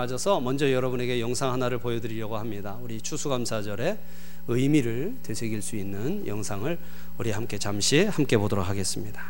맞아서 먼저 여러분에게 영상 하나를 보여드리려고 합니다. 우리 추수감사절의 의미를 되새길 수 있는 영상을 우리 함께 잠시 함께 보도록 하겠습니다.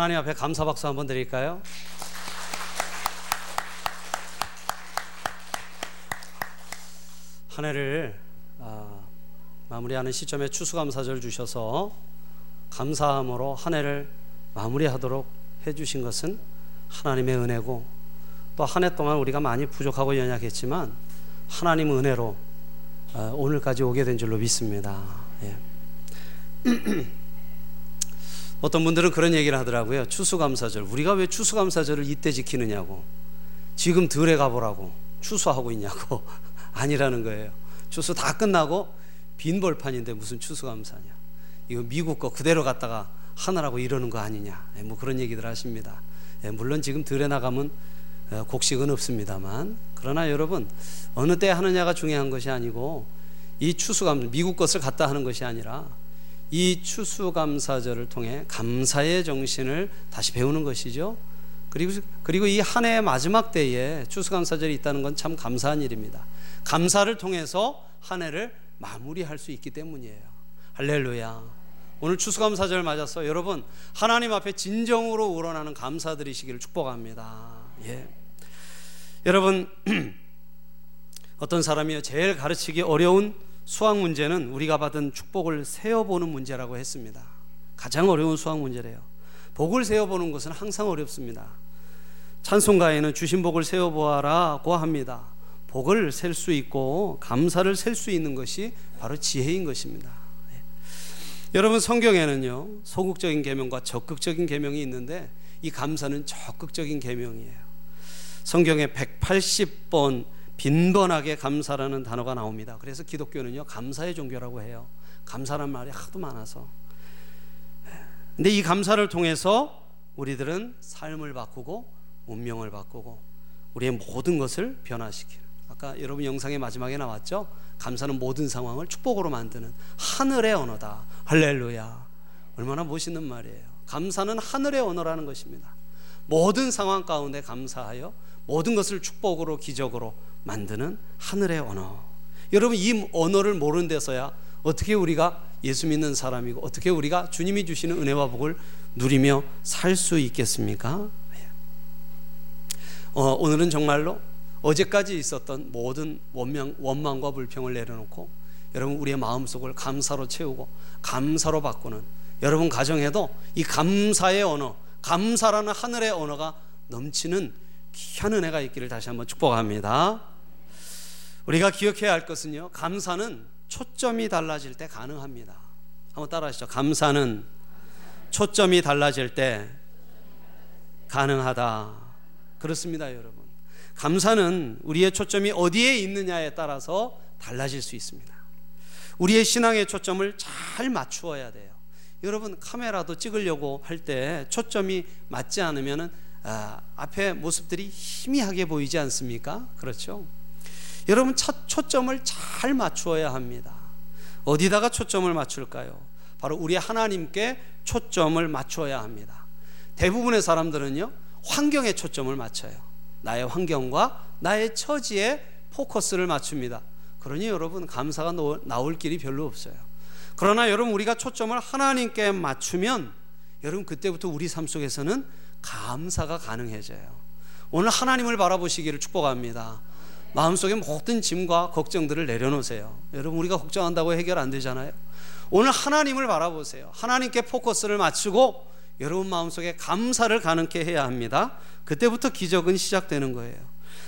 하나님 앞에 감사 박수 한번 드릴까요? 한 해를 아, 마무리하는 시점에 추수감사절 주셔서 감사함으로 한 해를 마무리하도록 해주신 것은 하나님의 은혜고 또 한 해 동안 우리가 많이 부족하고 연약했지만 하나님 은혜로 아, 오늘까지 오게 된 줄로 믿습니다. 예. 어떤 분들은 그런 얘기를 하더라고요. 추수감사절. 우리가 왜 추수감사절을 이때 지키느냐고. 지금 들에 가보라고. 추수하고 있냐고. 아니라는 거예요. 추수 다 끝나고 빈 벌판인데 무슨 추수감사냐. 이거 미국 거 그대로 갖다가 하느라고 이러는 거 아니냐. 예, 뭐 그런 얘기들 하십니다. 예, 물론 지금 들에 나가면 어, 곡식은 없습니다만 그러나 여러분 어느 때 하느냐가 중요한 것이 아니고 이 추수감 미국 것을 갖다 하는 것이 아니라 이 추수감사절을 통해 감사의 정신을 다시 배우는 것이죠. 그리고 그리고 이 한 해의 마지막 때에 추수감사절이 있다는 건 참 감사한 일입니다. 감사를 통해서 한 해를 마무리할 수 있기 때문이에요. 할렐루야. 오늘 추수감사절 맞아서 여러분 하나님 앞에 진정으로 우러나는 감사드리시기를 축복합니다. 예. 여러분 어떤 사람이 제일 가르치기 어려운 수학 문제는 우리가 받은 축복을 세어보는 문제라고 했습니다. 가장 어려운 수학 문제래요. 복을 세어보는 것은 항상 어렵습니다. 찬송가에는 주신 복을 세어보아라고 합니다. 복을 셀 수 있고 감사를 셀 수 있는 것이 바로 지혜인 것입니다. 예. 여러분 성경에는요 소극적인 계명과 적극적인 계명이 있는데 이 감사는 적극적인 계명이에요. 성경에 180번 빈번하게 감사라는 단어가 나옵니다. 그래서 기독교는요 감사의 종교라고 해요. 감사란 말이 하도 많아서. 근데 이 감사를 통해서 우리들은 삶을 바꾸고 운명을 바꾸고 우리의 모든 것을 변화시키는. 아까 여러분 영상의 마지막에 나왔죠? 감사는 모든 상황을 축복으로 만드는 하늘의 언어다. 할렐루야. 얼마나 멋있는 말이에요. 감사는 하늘의 언어라는 것입니다. 모든 상황 가운데 감사하여 모든 것을 축복으로 기적으로 만드는 하늘의 언어. 여러분 이 언어를 모르는 데서야 어떻게 우리가 예수 믿는 사람이고 어떻게 우리가 주님이 주시는 은혜와 복을 누리며 살 수 있겠습니까? 어, 오늘은 정말로 어제까지 있었던 모든 원망, 원망과 불평을 내려놓고 여러분 우리의 마음속을 감사로 채우고 감사로 바꾸는 여러분 가정에도 이 감사의 언어, 감사라는 하늘의 언어가 넘치는 귀한 은혜가 있기를 다시 한번 축복합니다. 우리가 기억해야 할 것은요. 감사는 초점이 달라질 때 가능합니다. 한번 따라하시죠. 감사는 초점이 달라질 때 가능하다. 그렇습니다, 여러분. 감사는 우리의 초점이 어디에 있느냐에 따라서 달라질 수 있습니다. 우리의 신앙의 초점을 잘 맞추어야 돼요. 여러분 카메라도 찍으려고 할 때 초점이 맞지 않으면은 아, 앞에 모습들이 희미하게 보이지 않습니까? 그렇죠? 여러분 첫 초점을 잘 맞추어야 합니다. 어디다가 초점을 맞출까요? 바로 우리 하나님께 초점을 맞추어야 합니다. 대부분의 사람들은요 환경에 초점을 맞춰요. 나의 환경과 나의 처지에 포커스를 맞춥니다. 그러니 여러분 감사가 나올 길이 별로 없어요. 그러나 여러분 우리가 초점을 하나님께 맞추면 여러분 그때부터 우리 삶 속에서는 감사가 가능해져요. 오늘 하나님을 바라보시기를 축복합니다. 마음속에 모든 짐과 걱정들을 내려놓으세요. 여러분 우리가 걱정한다고 해결 안 되잖아요. 오늘 하나님을 바라보세요. 하나님께 포커스를 맞추고 여러분 마음속에 감사를 가능케 해야 합니다. 그때부터 기적은 시작되는 거예요.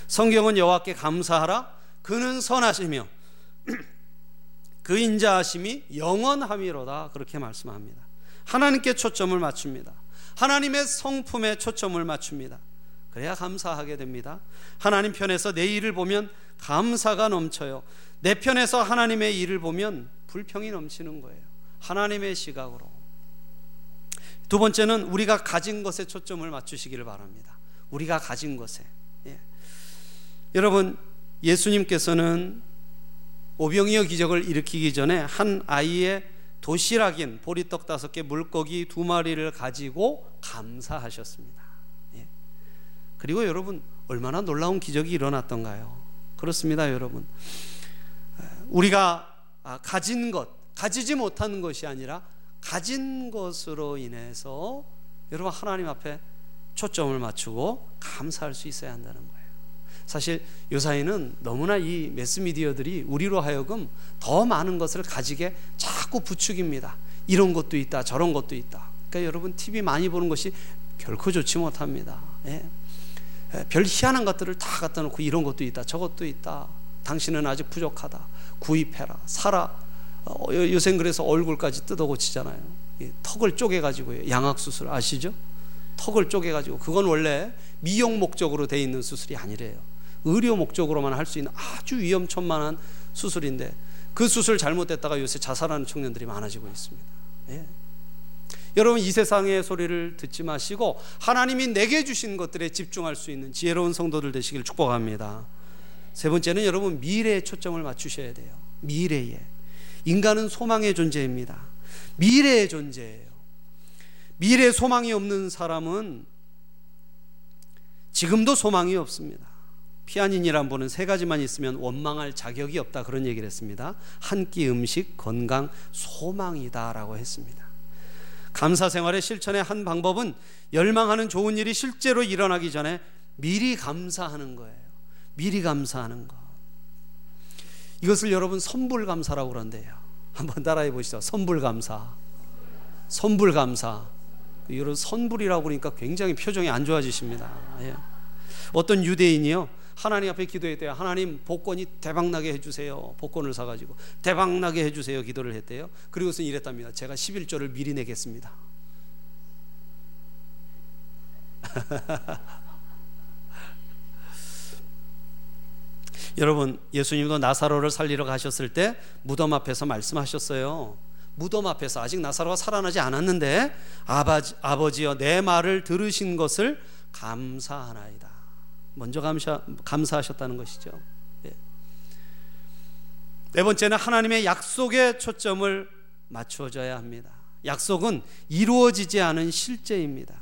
성경은 여호와께 감사하라 그는 선하시며 그 인자하심이 영원함이로다 그렇게 말씀합니다. 하나님께 초점을 맞춥니다. 하나님의 성품에 초점을 맞춥니다. 그래야 감사하게 됩니다. 하나님 편에서 내 일을 보면 감사가 넘쳐요. 내 편에서 하나님의 일을 보면 불평이 넘치는 거예요. 하나님의 시각으로. 두 번째는 우리가 가진 것에 초점을 맞추시기를 바랍니다. 우리가 가진 것에. 예. 여러분, 예수님께서는 오병이어 기적을 일으키기 전에 한 아이의 도시락인 보리떡 다섯 개, 물고기 두 마리를 가지고 감사하셨습니다. 예. 그리고 여러분 얼마나 놀라운 기적이 일어났던가요? 그렇습니다, 여러분. 우리가 아, 가진 것, 가지지 못하는 것이 아니라 가진 것으로 인해서 여러분 하나님 앞에 초점을 맞추고 감사할 수 있어야 한다는 거예요. 사실 요사이는 너무나 이 매스미디어들이 우리로 하여금 더 많은 것을 가지게 자꾸 부추깁니다. 이런 것도 있다, 저런 것도 있다. 그러니까 여러분 TV 많이 보는 것이 결코 좋지 못합니다. 예. 예별 희한한 것들을 다 갖다 놓고 이런 것도 있다, 저것도 있다. 당신은 아직 부족하다. 구입해라, 사라. 어, 요새 그래서 얼굴까지 뜯어 고치잖아요. 턱을 쪼개가지고요. 양악수술 아시죠? 턱을 쪼개가지고 그건 원래 미용 목적으로 돼 있는 수술이 아니래요. 의료 목적으로만 할 수 있는 아주 위험천만한 수술인데 그 수술 잘못됐다가 요새 자살하는 청년들이 많아지고 있습니다. 예. 여러분 이 세상의 소리를 듣지 마시고 하나님이 내게 주신 것들에 집중할 수 있는 지혜로운 성도들 되시길 축복합니다. 세 번째는 여러분 미래에 초점을 맞추셔야 돼요. 미래에. 인간은 소망의 존재입니다. 미래의 존재예요. 미래 소망이 없는 사람은 지금도 소망이 없습니다. 피아닌이란 분은 세 가지만 있으면 원망할 자격이 없다 그런 얘기를 했습니다. 한 끼 음식, 건강, 소망이다라고 했습니다. 감사 생활의 실천의 한 방법은 열망하는 좋은 일이 실제로 일어나기 전에 미리 감사하는 거예요. 미리 감사하는 거. 이것을 여러분 선불 감사라고 그런대요. 한번 따라해 보시죠. 선불 감사. 선불 감사. 여러분 선불이라고 그러니까 굉장히 표정이 안 좋아지십니다. 예. 어떤 유대인이요. 하나님 앞에 기도했대요. 하나님 복권이 대박나게 해주세요. 복권을 사가지고 대박나게 해주세요. 기도를 했대요. 그리고서 이랬답니다. 제가 11조를 미리 내겠습니다. 여러분 예수님도 나사로를 살리러 가셨을 때 무덤 앞에서 말씀하셨어요. 무덤 앞에서 아직 나사로가 살아나지 않았는데 아버지, 아버지여 내 말을 들으신 것을 감사하나이다. 먼저 감사, 감사하셨다는 것이죠. 예. 네 번째는 하나님의 약속에 초점을 맞추어져야 합니다. 약속은 이루어지지 않은 실제입니다.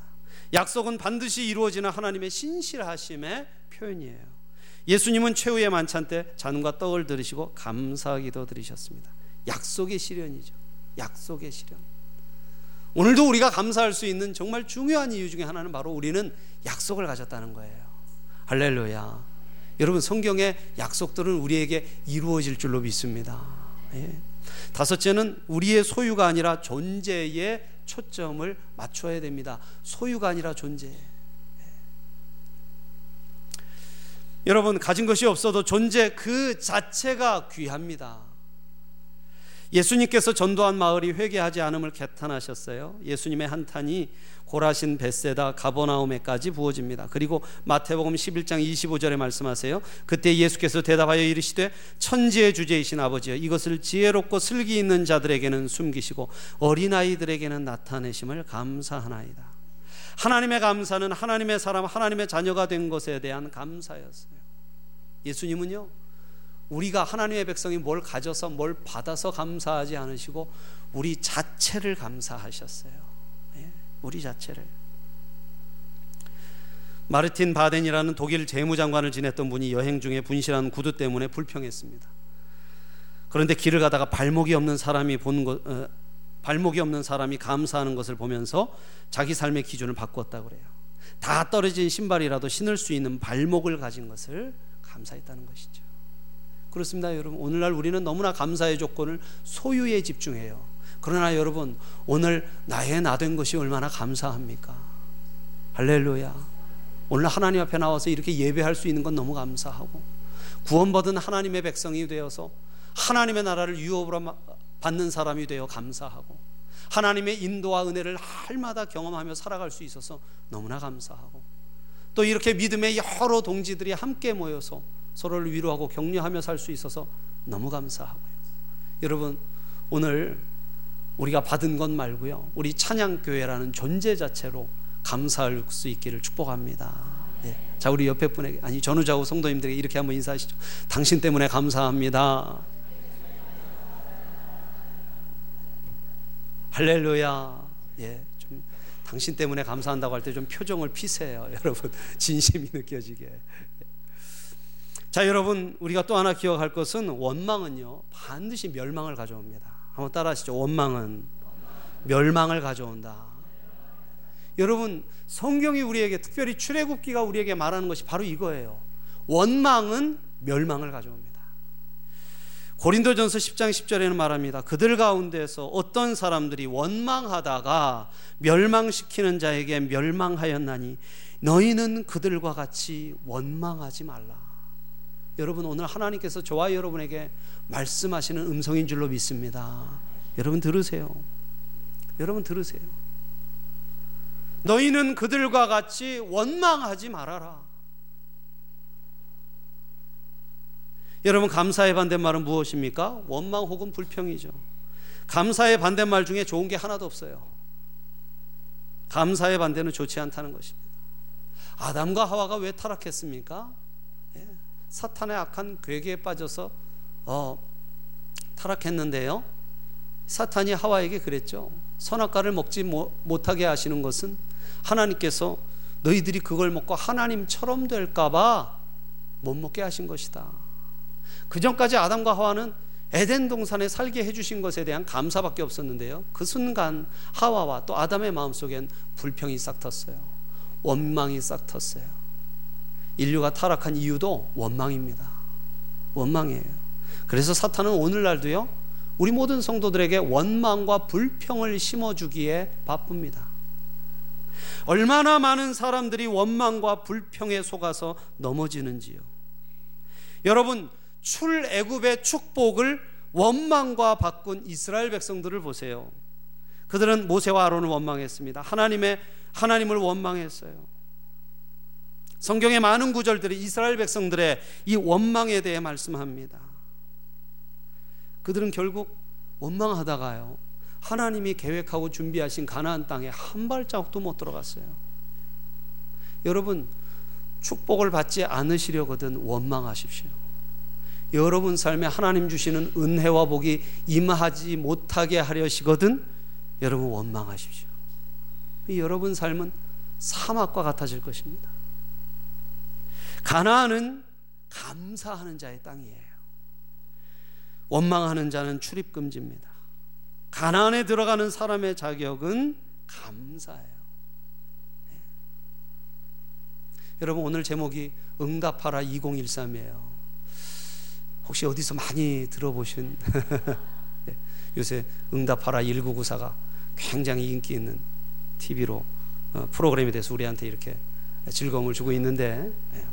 약속은 반드시 이루어지는 하나님의 신실하심의 표현이에요. 예수님은 최후의 만찬 때 잔과 떡을 들으시고 감사기도 드리셨습니다. 약속의 실현이죠. 약속의 실현. 오늘도 우리가 감사할 수 있는 정말 중요한 이유 중에 하나는 바로 우리는 약속을 가졌다는 거예요. 할렐루야. 여러분 성경의 약속들은 우리에게 이루어질 줄로 믿습니다. 예. 다섯째는 우리의 소유가 아니라 존재에 초점을 맞춰야 됩니다. 소유가 아니라 존재. 예. 여러분 가진 것이 없어도 존재 그 자체가 귀합니다. 예수님께서 전도한 마을이 회개하지 않음을 개탄하셨어요. 예수님의 한탄이 고라신 베세다 가버나움에까지 부어집니다. 그리고 마태복음 11장 25절에 말씀하세요. 그때 예수께서 대답하여 이르시되 천지의 주제이신 아버지여 이것을 지혜롭고 슬기 있는 자들에게는 숨기시고 어린아이들에게는 나타내심을 감사하나이다. 하나님의 감사는 하나님의 사람, 하나님의 자녀가 된 것에 대한 감사였어요. 예수님은요, 우리가 하나님의 백성이 뭘 가져서 뭘 받아서 감사하지 않으시고 우리 자체를 감사하셨어요. 우리 자체를 마르틴 바덴이라는 독일 재무장관을 지냈던 분이 여행 중에 분실한 구두 때문에 불평했습니다. 그런데 길을 가다가 발목이 없는 사람이 본 것, 어, 발목이 없는 사람이 감사하는 것을 보면서 자기 삶의 기준을 바꿨다 그래요. 다 떨어진 신발이라도 신을 수 있는 발목을 가진 것을 감사했다는 것이죠. 그렇습니다, 여러분. 오늘날 우리는 너무나 감사의 조건을 소유에 집중해요. 그러나 여러분 오늘 나의 나 된 것이 얼마나 감사합니까? 할렐루야. 오늘 하나님 앞에 나와서 이렇게 예배할 수 있는 건 너무 감사하고 구원받은 하나님의 백성이 되어서 하나님의 나라를 유업으로 받는 사람이 되어 감사하고 하나님의 인도와 은혜를 할마다 경험하며 살아갈 수 있어서 너무나 감사하고 또 이렇게 믿음의 여러 동지들이 함께 모여서 서로를 위로하고 격려하며 살 수 있어서 너무 감사하고요. 여러분 오늘 우리가 받은 것 말고요. 우리 찬양교회라는 존재 자체로 감사할 수 있기를 축복합니다. 네. 자, 우리 옆에 분에게, 아니, 전우자우 성도님들에게 이렇게 한번 인사하시죠. 당신 때문에 감사합니다. 할렐루야. 예, 좀 당신 때문에 감사한다고 할 때 좀 표정을 피세요. 여러분, 진심이 느껴지게. 자, 여러분, 우리가 또 하나 기억할 것은 원망은요, 반드시 멸망을 가져옵니다. 한번 따라 하시죠. 원망은 멸망을 가져온다. 여러분, 성경이 우리에게 특별히 출애굽기가 우리에게 말하는 것이 바로 이거예요. 원망은 멸망을 가져옵니다. 고린도전서 10장 10절에는 말합니다. 그들 가운데서 어떤 사람들이 원망하다가 멸망시키는 자에게 멸망하였나니 너희는 그들과 같이 원망하지 말라. 여러분 오늘 하나님께서 저와 여러분에게 말씀하시는 음성인 줄로 믿습니다. 여러분 들으세요. 여러분 들으세요. 너희는 그들과 같이 원망하지 말아라. 여러분 감사의 반대말은 무엇입니까? 원망 혹은 불평이죠. 감사의 반대말 중에 좋은 게 하나도 없어요. 감사의 반대는 좋지 않다는 것입니다. 아담과 하와가 왜 타락했습니까? 예, 사탄의 악한 괴계에 빠져서 어, 타락했는데요. 사탄이 하와에게 그랬죠. 선악과를 먹지 못하게 하시는 것은 하나님께서 너희들이 그걸 먹고 하나님처럼 될까봐 못 먹게 하신 것이다. 그 전까지 아담과 하와는 에덴 동산에 살게 해주신 것에 대한 감사밖에 없었는데요. 그 순간 하와와 또 아담의 마음속엔 불평이 싹 텄어요. 원망이 싹 텄어요. 인류가 타락한 이유도 원망입니다. 원망이에요. 그래서 사탄은 오늘날도요, 우리 모든 성도들에게 원망과 불평을 심어주기에 바쁩니다. 얼마나 많은 사람들이 원망과 불평에 속아서 넘어지는지요. 여러분, 출애굽의 축복을 원망과 바꾼 이스라엘 백성들을 보세요. 그들은 모세와 아론을 원망했습니다. 하나님의 하나님을 원망했어요. 성경의 많은 구절들이 이스라엘 백성들의 이 원망에 대해 말씀합니다. 그들은 결국 원망하다가요. 하나님이 계획하고 준비하신 가나안 땅에 한 발자국도 못 들어갔어요. 여러분 축복을 받지 않으시려거든 원망하십시오. 여러분 삶에 하나님 주시는 은혜와 복이 임하지 못하게 하려시거든 여러분 원망하십시오. 여러분 삶은 사막과 같아질 것입니다. 가나안은 감사하는 자의 땅이에요. 원망하는 자는 출입 금지입니다. 가나안에 들어가는 사람의 자격은 감사예요. 네. 여러분 오늘 제목이 응답하라 2013이에요. 혹시 어디서 많이 들어보신 네. 요새 응답하라 1994가 굉장히 인기 있는 TV로 어, 프로그램에 대해서 우리한테 이렇게 즐거움을 주고 있는데 네.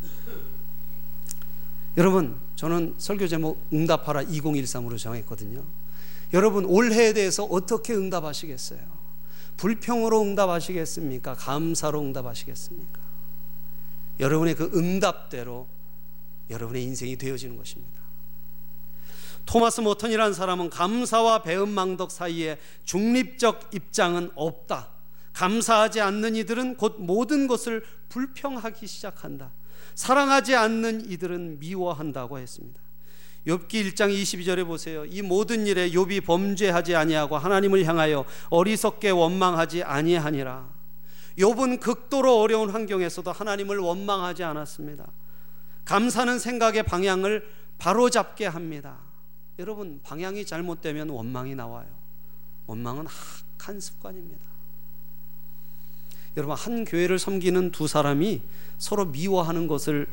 여러분 저는 설교 제목 응답하라 2013으로 정했거든요. 여러분 올해에 대해서 어떻게 응답하시겠어요? 불평으로 응답하시겠습니까? 감사로 응답하시겠습니까? 여러분의 그 응답대로 여러분의 인생이 되어지는 것입니다. 토마스 모턴이라는 사람은 감사와 배은망덕 사이에 중립적 입장은 없다. 감사하지 않는 이들은 곧 모든 것을 불평하기 시작한다. 사랑하지 않는 이들은 미워한다고 했습니다. 욥기 1장 22절에 보세요. 이 모든 일에 욥이 범죄하지 아니하고 하나님을 향하여 어리석게 원망하지 아니하니라. 욥은 극도로 어려운 환경에서도 하나님을 원망하지 않았습니다. 감사는 생각의 방향을 바로잡게 합니다. 여러분 방향이 잘못되면 원망이 나와요. 원망은 악한 습관입니다. 여러분 한 교회를 섬기는 두 사람이 서로 미워하는 것을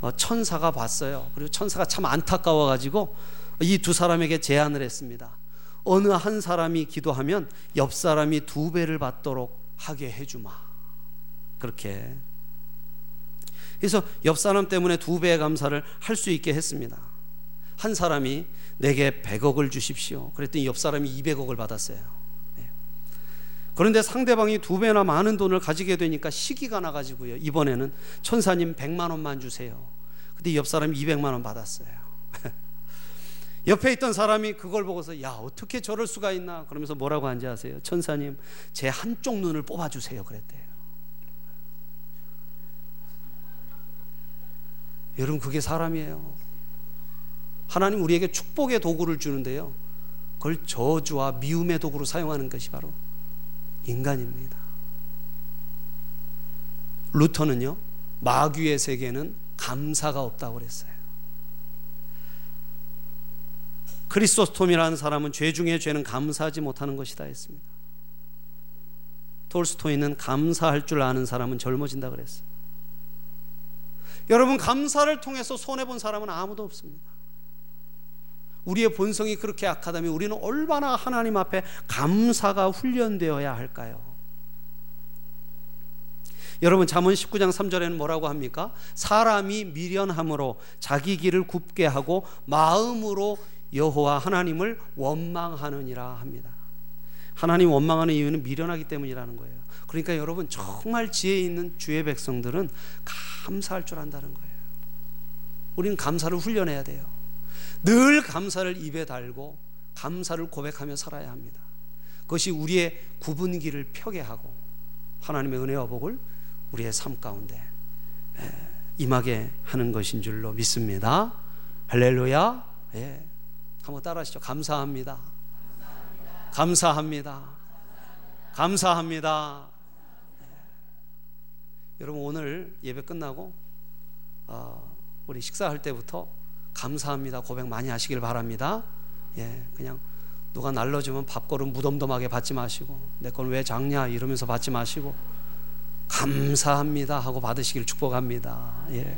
어, 천사가 봤어요. 그리고 천사가 참 안타까워 가지고 이 두 사람에게 제안을 했습니다. 어느 한 사람이 기도하면 옆 사람이 두 배를 받도록 하게 해주마. 그렇게. 그래서 옆 사람 때문에 두 배의 감사를 할 수 있게 했습니다. 한 사람이 내게 100억을 주십시오. 그랬더니 옆 사람이 200억을 받았어요. 네. 그런데 상대방이 두 배나 많은 돈을 가지게 되니까 시기가 나가지고요. 이번에는 천사님 100만 원만 주세요. 근데 옆 사람이 200만 원 받았어요. 옆에 있던 사람이 그걸 보고서 야 어떻게 저럴 수가 있나 그러면서 뭐라고 한지 아세요? 천사님 제 한쪽 눈을 뽑아주세요 그랬대요. 여러분 그게 사람이에요. 하나님 우리에게 축복의 도구를 주는데요. 그걸 저주와 미움의 도구로 사용하는 것이 바로 인간입니다. 루터는요 마귀의 세계는 감사가 없다고 그랬어요. 크리스토스톰이라는 사람은 죄 중에 죄는 감사하지 못하는 것이다 했습니다. 톨스토이는 감사할 줄 아는 사람은 젊어진다 그랬어요. 여러분 감사를 통해서 손해 본 사람은 아무도 없습니다. 우리의 본성이 그렇게 악하다면 우리는 얼마나 하나님 앞에 감사가 훈련되어야 할까요? 여러분 잠언 19장 3절에는 뭐라고 합니까? 사람이 미련함으로 자기 길을 굽게 하고 마음으로 여호와 하나님을 원망하느니라 합니다. 하나님 원망하는 이유는 미련하기 때문이라는 거예요. 그러니까 여러분 정말 지혜 있는 주의 백성들은 감사할 줄 안다는 거예요. 우리는 감사를 훈련해야 돼요. 늘 감사를 입에 달고 감사를 고백하며 살아야 합니다. 그것이 우리의 구분기를 펴게 하고 하나님의 은혜와 복을 우리의 삶 가운데 임하게 하는 것인 줄로 믿습니다. 할렐루야. 예. 한번 따라하시죠. 감사합니다. 감사합니다. 감사합니다. 예. 여러분 오늘 예배 끝나고 어, 우리 식사할 때부터 감사합니다 고백 많이 하시길 바랍니다. 예, 그냥 누가 날려주면 밥거름 무덤덤하게 받지 마시고 내 건 왜 작냐 이러면서 받지 마시고 감사합니다 하고 받으시길 축복합니다. 예.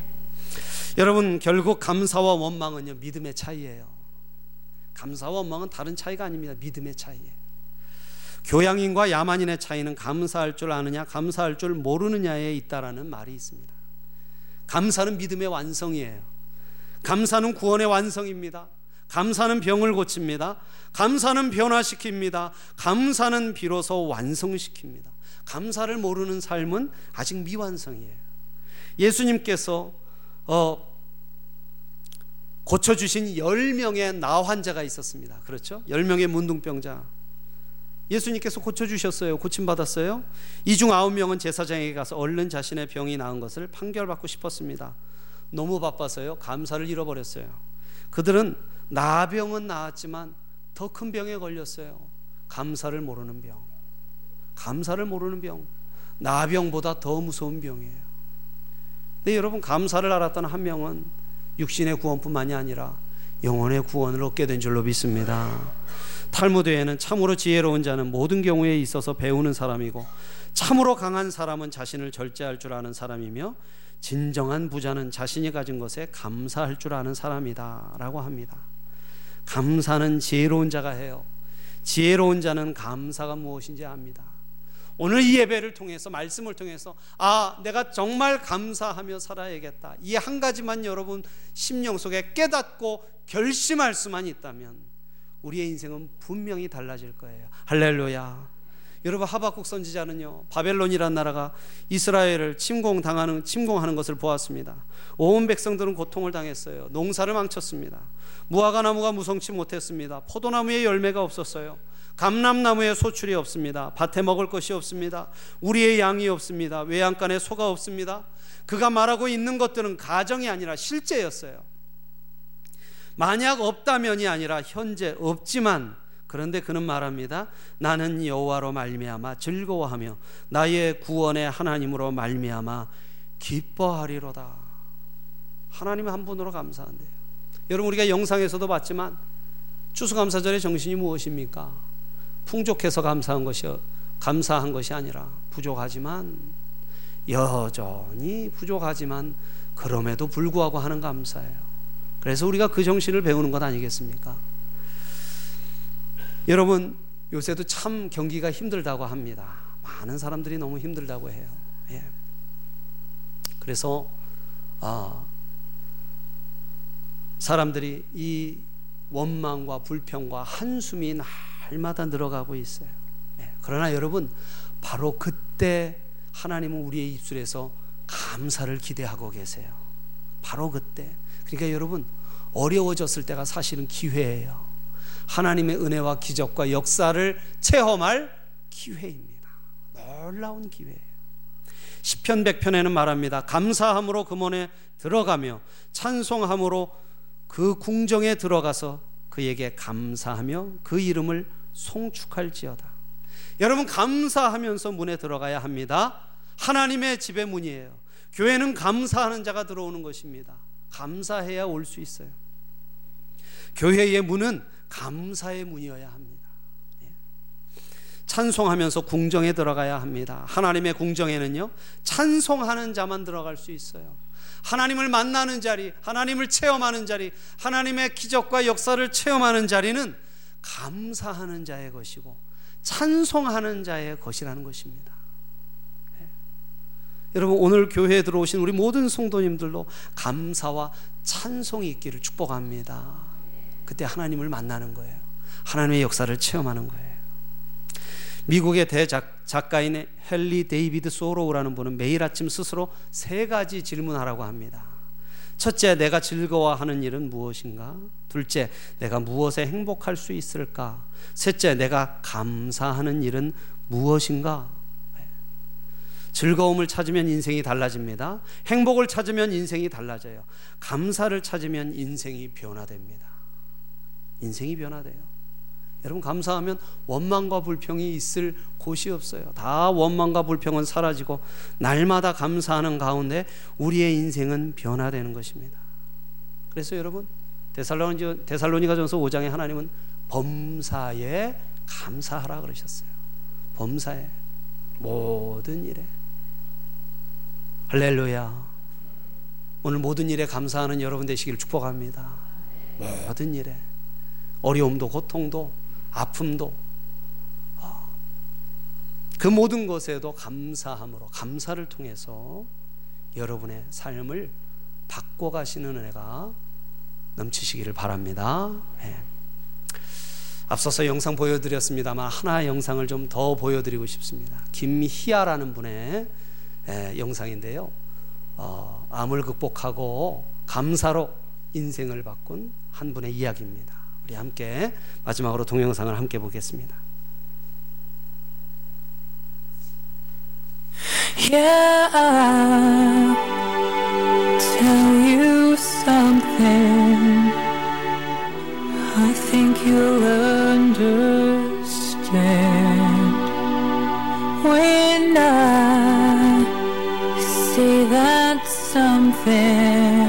여러분 결국 감사와 원망은요 믿음의 차이예요. 감사와 원망은 다른 차이가 아닙니다. 믿음의 차이예요. 교양인과 야만인의 차이는 감사할 줄 아느냐, 감사할 줄 모르느냐에 있다라는 말이 있습니다. 감사는 믿음의 완성이에요. 감사는 구원의 완성입니다. 감사는 병을 고칩니다. 감사는 변화시킵니다. 감사는 비로소 완성시킵니다. 감사를 모르는 삶은 아직 미완성이에요. 예수님께서 어, 고쳐주신 10명의 나 환자가 있었습니다. 그렇죠? 10명의 문둥병자. 예수님께서 고쳐주셨어요. 고침받았어요. 이중 아홉 명은 제사장에게 가서 얼른 자신의 병이 나은 것을 판결받고 싶었습니다. 너무 바빠서요. 감사를 잃어버렸어요. 그들은 나병은 나았지만 더 큰 병에 걸렸어요. 감사를 모르는 병. 감사를 모르는 병. 나병보다 더 무서운 병이에요. 근데 여러분 감사를 알았던 한 명은 육신의 구원뿐만이 아니라 영혼의 구원을 얻게 된 줄로 믿습니다. 탈무드에는 참으로 지혜로운 자는 모든 경우에 있어서 배우는 사람이고 참으로 강한 사람은 자신을 절제할 줄 아는 사람이며 진정한 부자는 자신이 가진 것에 감사할 줄 아는 사람이다 라고 합니다. 감사는 지혜로운 자가 해요. 지혜로운 자는 감사가 무엇인지 압니다. 오늘 이 예배를 통해서 말씀을 통해서 아 내가 정말 감사하며 살아야겠다. 이 한 가지만 여러분 심령 속에 깨닫고 결심할 수만 있다면 우리의 인생은 분명히 달라질 거예요. 할렐루야. 여러분 하박국 선지자는요 바벨론이란 나라가 이스라엘을 침공당하는 침공하는 것을 보았습니다. 온 백성들은 고통을 당했어요. 농사를 망쳤습니다. 무화과 나무가 무성치 못했습니다. 포도나무에 열매가 없었어요. 감람나무에 소출이 없습니다. 밭에 먹을 것이 없습니다. 우리의 양이 없습니다. 외양간에 소가 없습니다. 그가 말하고 있는 것들은 가정이 아니라 실제였어요. 만약 없다면이 아니라 현재 없지만 그런데 그는 말합니다. 나는 여호와로 말미암아 즐거워하며 나의 구원의 하나님으로 말미암아 기뻐하리로다. 하나님 한 분으로 감사한대요. 여러분 우리가 영상에서도 봤지만 추수감사절의 정신이 무엇입니까? 풍족해서 감사한 것이 감사한 것이 아니라 부족하지만 여전히 부족하지만 그럼에도 불구하고 하는 감사예요. 그래서 우리가 그 정신을 배우는 것 아니겠습니까? 여러분 요새도 참 경기가 힘들다고 합니다. 많은 사람들이 너무 힘들다고 해요. 예. 그래서 아, 사람들이 이 원망과 불평과 한숨이 날마다 늘어가고 있어요. 예. 그러나 여러분 바로 그때 하나님은 우리의 입술에서 감사를 기대하고 계세요. 바로 그때. 그러니까 여러분 어려워졌을 때가 사실은 기회예요. 하나님의 은혜와 기적과 역사를 체험할 기회입니다. 놀라운 기회예요. 시편 100편에는 말합니다. 감사함으로 금원에 들어가며 찬송함으로 그 궁정에 들어가서 그에게 감사하며 그 이름을 송축할지어다. 여러분 감사하면서 문에 들어가야 합니다. 하나님의 집의 문이에요. 교회는 감사하는 자가 들어오는 것입니다. 감사해야 올 수 있어요. 교회의 문은 감사의 문이어야 합니다. 예. 찬송하면서 궁정에 들어가야 합니다. 하나님의 궁정에는요, 찬송하는 자만 들어갈 수 있어요. 하나님을 만나는 자리, 하나님을 체험하는 자리, 하나님의 기적과 역사를 체험하는 자리는 감사하는 자의 것이고, 찬송하는 자의 것이라는 것입니다. 예. 여러분, 오늘 교회에 들어오신 우리 모든 성도님들도 감사와 찬송이 있기를 축복합니다. 그때 하나님을 만나는 거예요. 하나님의 역사를 체험하는 거예요. 미국의 대작가인 헨리 데이비드 소로우라는 분은 매일 아침 스스로 세 가지 질문하라고 합니다. 첫째, 내가 즐거워하는 일은 무엇인가? 둘째, 내가 무엇에 행복할 수 있을까? 셋째, 내가 감사하는 일은 무엇인가? 즐거움을 찾으면 인생이 달라집니다. 행복을 찾으면 인생이 달라져요. 감사를 찾으면 인생이 변화됩니다. 인생이 변화돼요. 여러분 감사하면 원망과 불평이 있을 곳이 없어요. 다 원망과 불평은 사라지고 날마다 감사하는 가운데 우리의 인생은 변화되는 것입니다. 그래서 여러분 데살로니 데살로니가전서 5장에 하나님은 범사에 감사하라 그러셨어요. 범사에 모든 일에 할렐루야. 오늘 모든 일에 감사하는 여러분 되시기를 축복합니다. 모든 일에 어려움도 고통도 아픔도 어, 그 모든 것에도 감사함으로 감사를 통해서 여러분의 삶을 바꿔 가시는 은혜가 넘치시기를 바랍니다. 네. 앞서서 영상 보여드렸습니다만 하나 영상을 좀 더 보여드리고 싶습니다. 김희아라는 분의 예, 영상인데요. 어, 암을 극복하고 감사로 인생을 바꾼 한 분의 이야기입니다. 우리 함께 마지막으로 동영상을 함께 보겠습니다. Yeah, I'll tell you something. I think you'll understand when I say that something.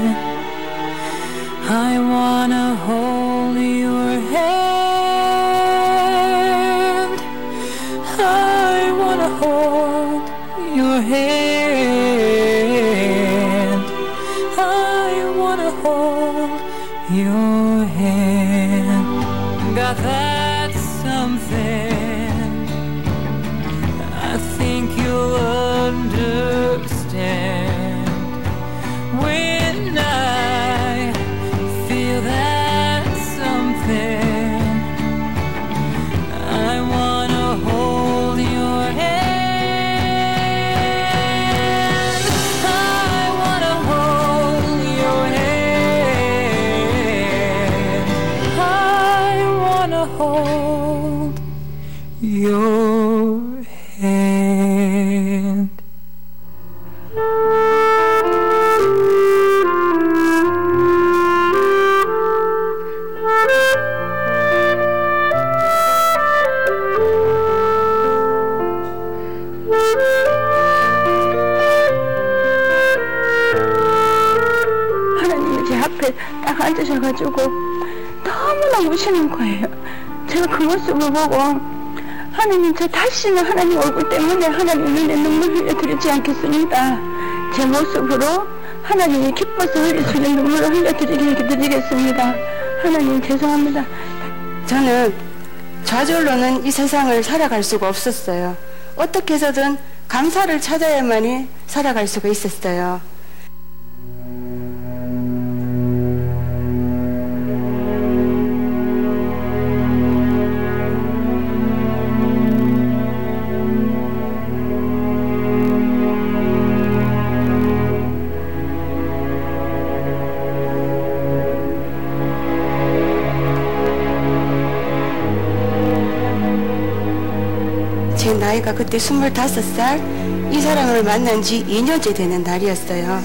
wonder. 보고 하나님 저 다시는 하나님 얼굴 때문에 하나님 눈에 눈물 흘려드리지 않겠습니다. 제 모습으로 하나님이 기뻐서 흘릴 수 있는 눈물을 흘려드리게 드리겠습니다. 하나님 죄송합니다. 저는 좌절로는 이 세상을 살아갈 수가 없었어요. 어떻게 해서든 감사를 찾아야만이 살아갈 수가 있었어요. 그때 25살, 이 사람을 만난 지 2년째 되는 날이었어요.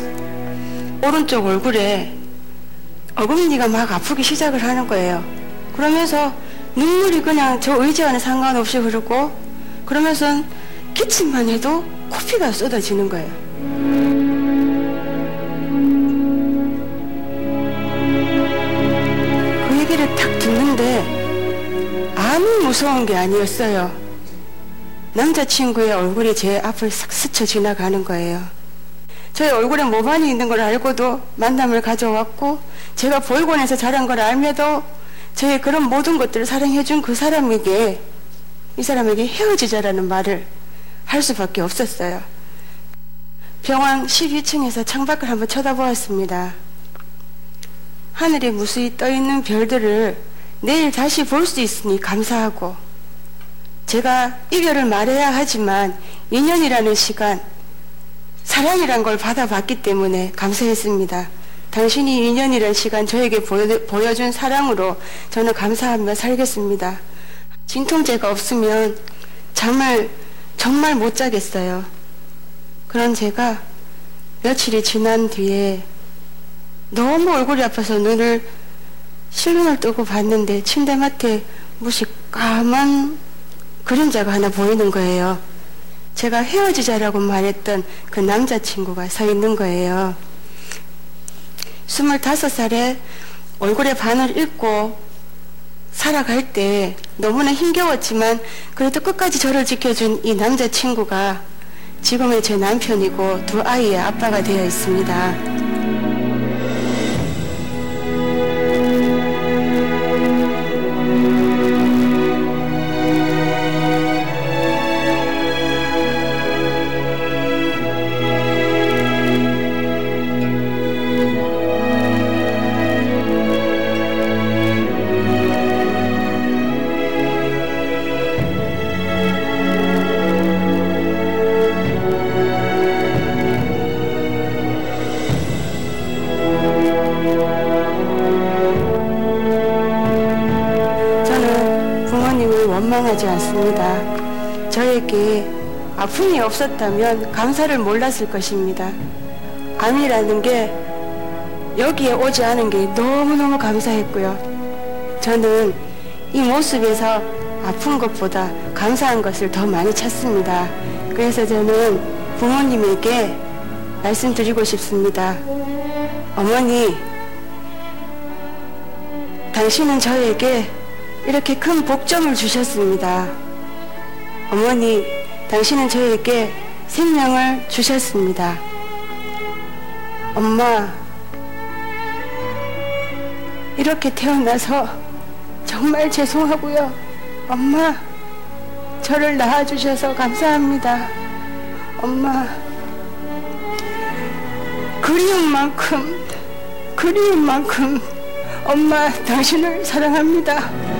오른쪽 얼굴에 어금니가 막 아프기 시작을 하는 거예요. 그러면서 눈물이 그냥 저 의지와는 상관없이 흐르고, 그러면서 기침만 해도 코피가 쏟아지는 거예요. 그 얘기를 딱 듣는데 아무 무서운 게 아니었어요. 남자친구의 얼굴이 제 앞을 싹 스쳐 지나가는 거예요. 저의 얼굴에 모반이 있는 걸 알고도 만남을 가져왔고 제가 보육원에서 자란 걸 알며도 저의 그런 모든 것들을 사랑해준 그 사람에게 이 사람에게 헤어지자라는 말을 할 수밖에 없었어요. 병원 12층에서 창밖을 한번 쳐다보았습니다. 하늘에 무수히 떠있는 별들을 내일 다시 볼 수 있으니 감사하고 제가 이별을 말해야 하지만 2년이라는 시간 사랑이란 걸 받아봤기 때문에 감사했습니다. 당신이 2년이라는 시간 저에게 보여, 보여 준 사랑으로 저는 감사하며 살겠습니다. 진통제가 없으면 잠을 정말 못 자겠어요. 그런 제가 며칠이 지난 뒤에 너무 얼굴이 아파서 눈을 실눈을 뜨고 봤는데 침대맡에 무시 까만 그림자가 하나 보이는 거예요. 제가 헤어지자라고 말했던 그 남자친구가 서 있는 거예요. 25살에 얼굴에 반을 입고 살아갈 때 너무나 힘겨웠지만 그래도 끝까지 저를 지켜준 이 남자친구가 지금의 제 남편이고 두 아이의 아빠가 되어 있습니다. 아픔이 없었다면 감사를 몰랐을 것입니다. 암이라는 게 여기에 오지 않은 게 너무너무 감사했고요. 저는 이 모습에서 아픈 것보다 감사한 것을 더 많이 찾습니다. 그래서 저는 부모님에게 말씀드리고 싶습니다. 어머니, 당신은 저에게 이렇게 큰 복점을 주셨습니다. 어머니, 당신은 저에게 생명을 주셨습니다. 엄마, 이렇게 태어나서 정말 죄송하고요. 엄마, 저를 낳아주셔서 감사합니다. 엄마, 그리운 만큼, 그리운 만큼, 엄마, 당신을 사랑합니다.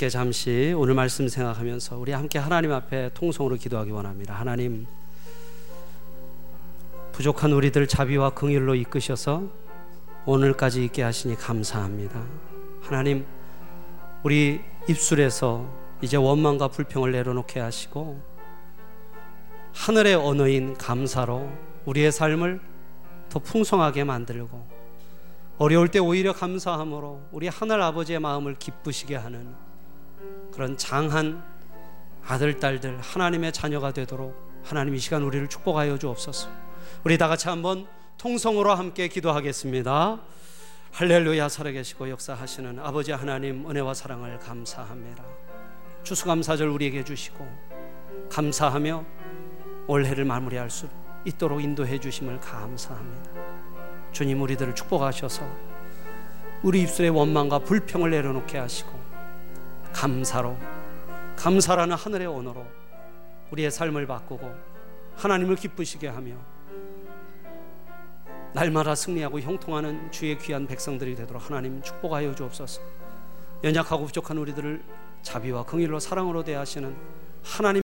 함께 잠시 오늘 말씀 생각하면서 우리 함께 하나님 앞에 통성으로 기도하기 원합니다. 하나님 부족한 우리들 자비와 긍휼로 이끄셔서 오늘까지 있게 하시니 감사합니다. 하나님 우리 입술에서 이제 원망과 불평을 내려놓게 하시고 하늘의 언어인 감사로 우리의 삶을 더 풍성하게 만들고 어려울 때 오히려 감사함으로 우리 하늘 아버지의 마음을 기쁘시게 하는 그런 장한 아들 딸들 하나님의 자녀가 되도록 하나님 이 시간 우리를 축복하여 주옵소서. 우리 다 같이 한번 통성으로 함께 기도하겠습니다. 할렐루야 살아계시고 역사하시는 아버지 하나님 은혜와 사랑을 감사합니다. 추수감사절 우리에게 주시고 감사하며 올해를 마무리할 수 있도록 인도해 주심을 감사합니다. 주님 우리들을 축복하셔서 우리 입술에 원망과 불평을 내려놓게 하시고 감사로 감사라는 하늘의 언어로 우리의 삶을 바꾸고 하나님을 기쁘시게 하며 날마다 승리하고 형통하는 주의 귀한 백성들이 되도록 하나님 축복하여 주옵소서. 연약하고 부족한 우리들을 자비와 긍휼로 사랑으로 대하시는 하나님